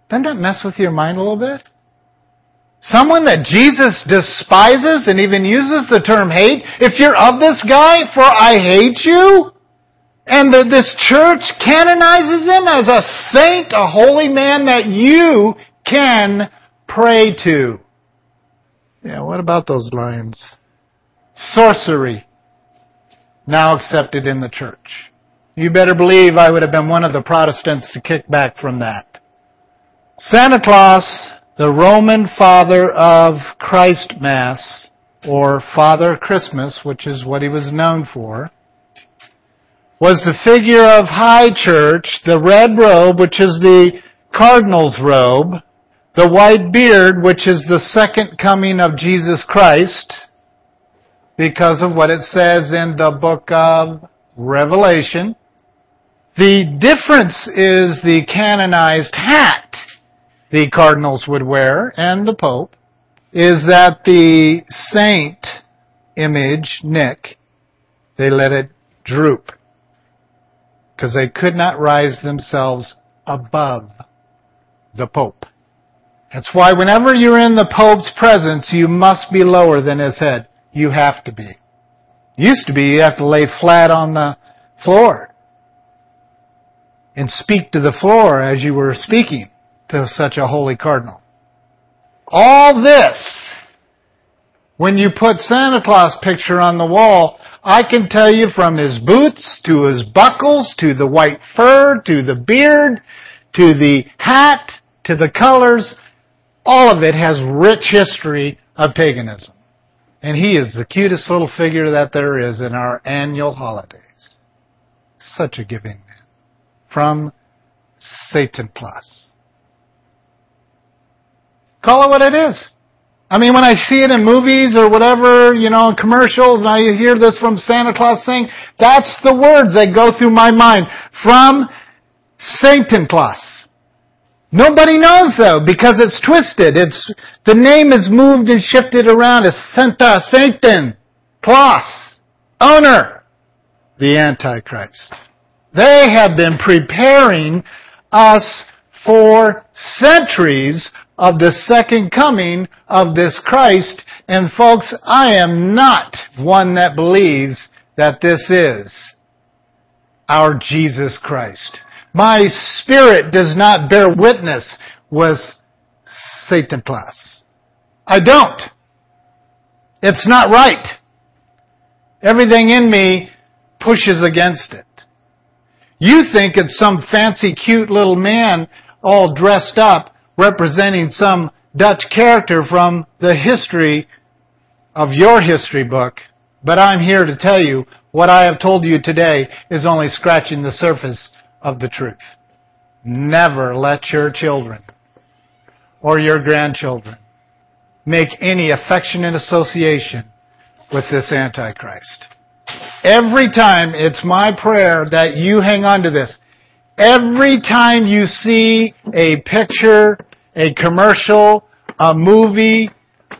Doesn't that mess with your mind a little bit? Someone that Jesus despises and even uses the term hate. If you're of this guy, for I hate you, and that this church canonizes him as a saint, a holy man that you can pray to. Yeah, what about those lines? Sorcery, now accepted in the church. You better believe I would have been one of the Protestants to kick back from that. Santa Claus, the Roman father of Christ Mass, or Father Christmas, which is what he was known for, was the figure of high church, the red robe, which is the cardinal's robe, the white beard, which is the second coming of Jesus Christ, because of what it says in the book of Revelation. The difference is the canonized hat the cardinals would wear and the pope is that the saint image, Nick, they let it droop because they could not rise themselves above the pope. That's why whenever you're in the pope's presence, you must be lower than his head. You have to be. Used to be you have to lay flat on the floor and speak to the floor as you were speaking to such a holy cardinal. All this, when you put Santa Claus picture on the wall, I can tell you from his boots to his buckles to the white fur to the beard to the hat to the colors, all of it has rich history of paganism. And he is the cutest little figure that there is in our annual holidays. Such a giving man. From Satan Claus. Call it what it is. I mean, when I see it in movies or whatever, you know, in commercials, and I hear this from Santa Claus thing, that's the words that go through my mind. From Satan Claus. Nobody knows though, because it's twisted. It's, the name is moved and shifted around as Santa, Satan, Claus, owner, the Antichrist. They have been preparing us for centuries of the second coming of this Christ. And folks, I am not one that believes that this is our Jesus Christ. My spirit does not bear witness with Satan Claus. I don't. It's not right. Everything in me pushes against it. You think it's some fancy cute little man all dressed up representing some Dutch character from the history of your history book, but I'm here to tell you what I have told you today is only scratching the surface of the truth. Never let your children or your grandchildren make any affectionate association with this Antichrist. Every time, it's my prayer that you hang on to this. Every time you see a picture, a commercial, a movie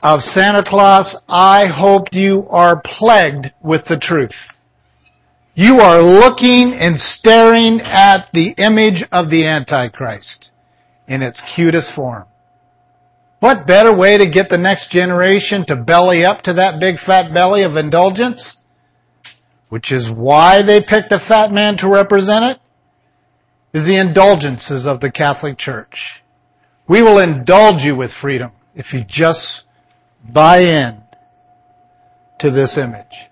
of Santa Claus, I hope you are plagued with the truth. You are looking and staring at the image of the Antichrist in its cutest form. What better way to get the next generation to belly up to that big fat belly of indulgence? Which is why they picked a fat man to represent it? Is the indulgences of the Catholic Church. We will indulge you with freedom if you just buy in to this image.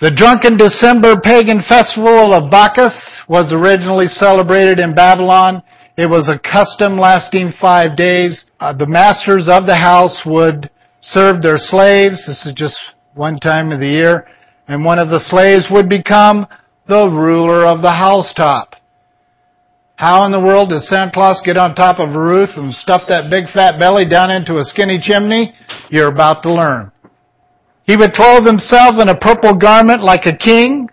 The drunken December pagan festival of Bacchus was originally celebrated in Babylon. It was a custom lasting five days. Uh, the masters of the house would serve their slaves. This is just one time of the year. And one of the slaves would become the ruler of the housetop. How in the world does Santa Claus get on top of a roof and stuff that big fat belly down into a skinny chimney? You're about to learn. He would clothe himself in a purple garment like a king,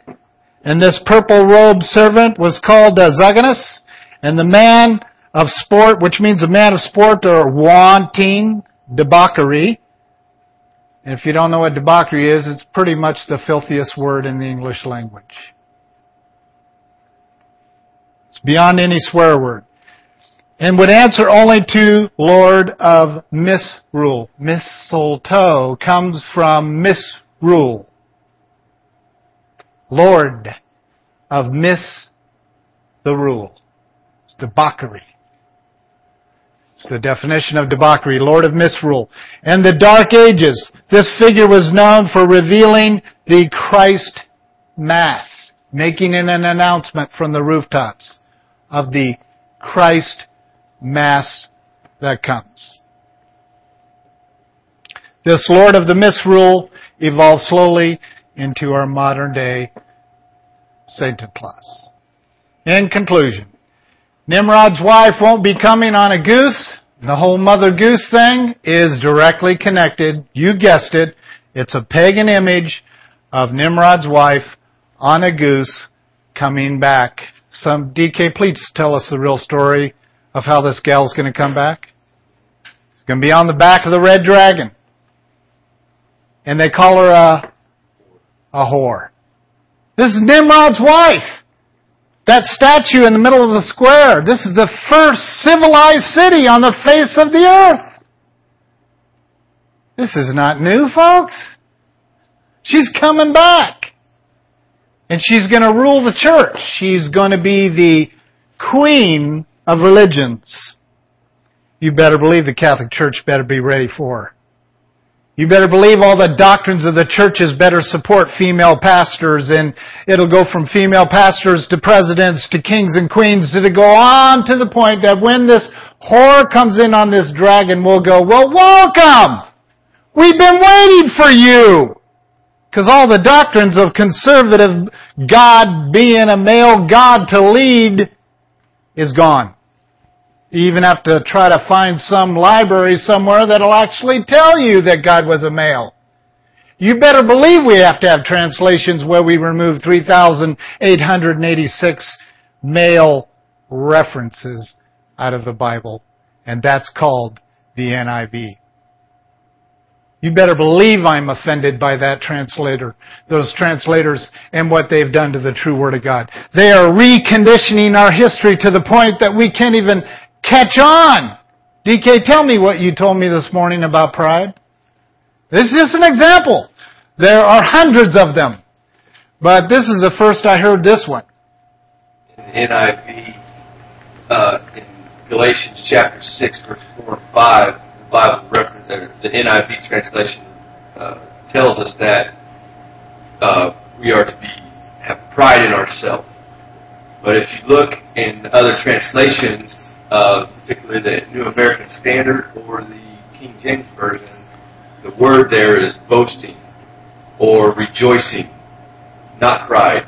and this purple robed servant was called uh, Zoganes, and the man of sport, which means a man of sport or wanting debauchery. And if you don't know what debauchery is, it's pretty much the filthiest word in the English language. It's beyond any swear word and would answer only to Lord of misrule. Mistletoe comes from misrule. Lord of miss the rule. It's debauchery. It's the definition of debauchery, Lord of misrule. And the Dark Ages, this figure was known for revealing the Christ Mass, making an announcement from the rooftops of the Christ mass that comes. This Lord of the Misrule evolved slowly into our modern day Santa Claus. In conclusion, Nimrod's wife won't be coming on a goose. The whole mother goose thing is directly connected. You guessed it. It's a pagan image of Nimrod's wife on a goose coming back. Some DK, please tell us the real story of how this gal's going to come back? It's going to be on the back of the red dragon. And they call her a, a whore. This is Nimrod's wife. That statue in the middle of the square. This is the first civilized city on the face of the earth. This is not new, folks. She's coming back. And she's going to rule the church. She's going to be the queen of religions. You better believe the Catholic Church better be ready for. You better believe all the doctrines of the churches better support female pastors and it'll go from female pastors to presidents to kings and queens to go on to the point that when this whore comes in on this dragon, we'll go, well, welcome! We've been waiting for you! Because all the doctrines of conservative God being a male God to lead is gone. You even have to try to find some library somewhere that'll actually tell you that God was a male. You better believe we have to have translations where we remove 3,886 male references out of the Bible. And that's called the NIV. You better believe I'm offended by that translator, those translators, and what they've done to the true Word of God. They are reconditioning our history to the point that we can't even catch on. DK, tell me what you told me this morning about pride. This is just an example. There are hundreds of them. But this is the first I heard this one. In NIV, uh, in Galatians chapter 6, verse 4 and 5, the Bible, the NIV translation uh, tells us that uh, we are to be have pride in ourselves. But if you look in other translations, uh, particularly the New American Standard or the King James Version, the word there is boasting or rejoicing, not pride.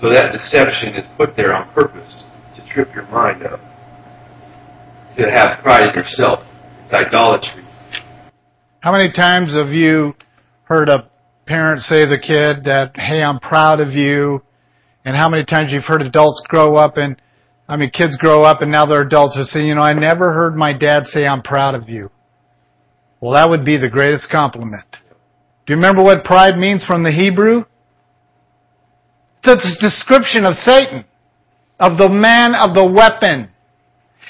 So that deception is put there on purpose to trip your mind up. To have pride in yourself. It's idolatry. How many times have you heard a parent say to the kid that, hey, I'm proud of you? And how many times you've heard adults grow up and, I mean, kids grow up and now they're adults are saying, you know, I never heard my dad say I'm proud of you. Well, that would be the greatest compliment. Do you remember what pride means from the Hebrew? It's a description of Satan, of the man of the weapon.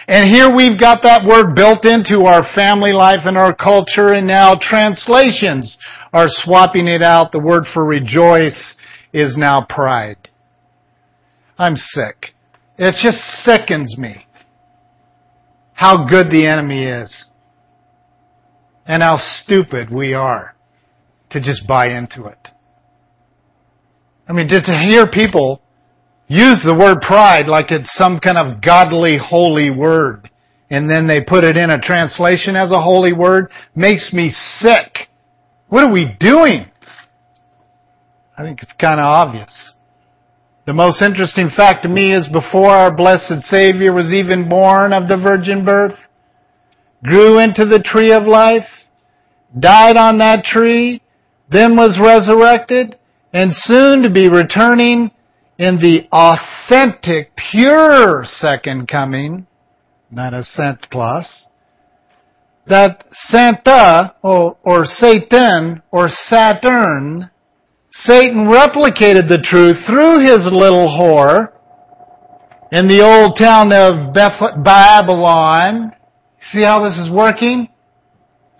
And here we've got that word built into our family life and our culture and now translations are swapping it out. The word for rejoice is now pride. I'm sick. It just sickens me how good the enemy is and how stupid we are to just buy into it. I mean, just to hear people use the word pride like it's some kind of godly, holy word, and then they put it in a translation as a holy word, makes me sick. What are we doing? I think it's kind of obvious. The most interesting fact to me is before our blessed Savior was even born of the virgin birth, grew into the tree of life, died on that tree, then was resurrected, and soon to be returning in the authentic, pure second coming, not a Santa Claus, that Santa or, or Satan or Saturn, Satan replicated the truth through his little whore in the old town of Babylon. See how this is working?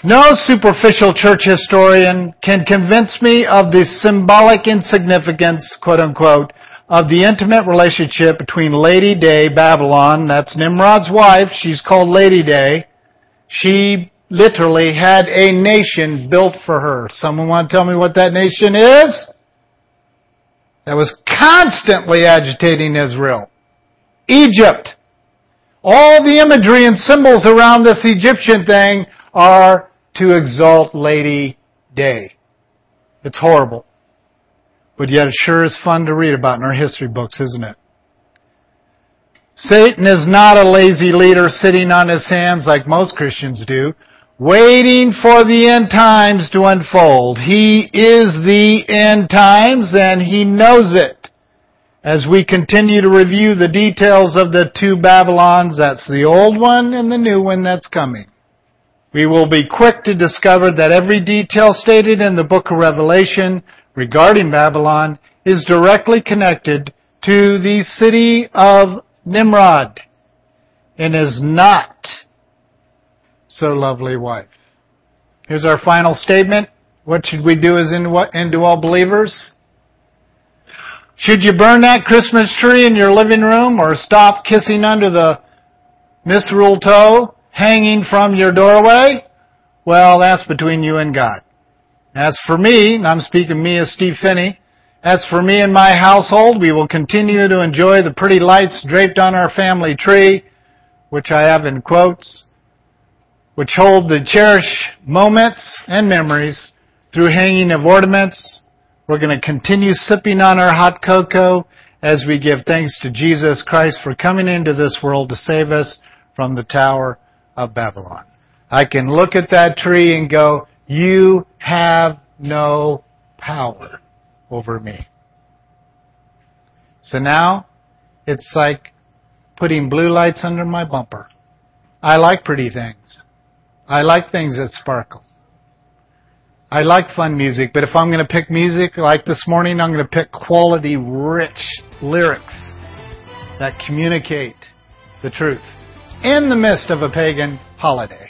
No superficial church historian can convince me of the symbolic insignificance, quote unquote, of the intimate relationship between Lady Day, Babylon, that's Nimrod's wife, she's called Lady Day. She literally had a nation built for her. Someone want to tell me what that nation is? That was constantly agitating Israel. Egypt. All the imagery and symbols around this Egyptian thing are to exalt Lady Day. It's horrible. But yet it sure is fun to read about in our history books, isn't it? Satan is not a lazy leader sitting on his hands like most Christians do, waiting for the end times to unfold. He is the end times and he knows it. As we continue to review the details of the two Babylons, that's the old one and the new one that's coming we will be quick to discover that every detail stated in the book of Revelation regarding Babylon is directly connected to the city of Nimrod and is not so lovely wife. Here's our final statement. What should we do as into all believers? Should you burn that Christmas tree in your living room or stop kissing under the mistletoe hanging from your doorway? Well, that's between you and God. As for me, and I'm speaking me as Steve Phinney, as for me and my household, we will continue to enjoy the pretty lights draped on our family tree, which I have in quotes, which hold the cherished moments and memories through hanging of ornaments. We're going to continue sipping on our hot cocoa as we give thanks to Jesus Christ for coming into this world to save us from the Tower of Babylon. I can look at that tree and go, you have no power over me. So now it's like putting blue lights under my bumper. I like pretty things. I like things that sparkle. I like fun music, but if I'm going to pick music like this morning, I'm going to pick quality, rich lyrics that communicate the truth in the midst of a pagan holiday.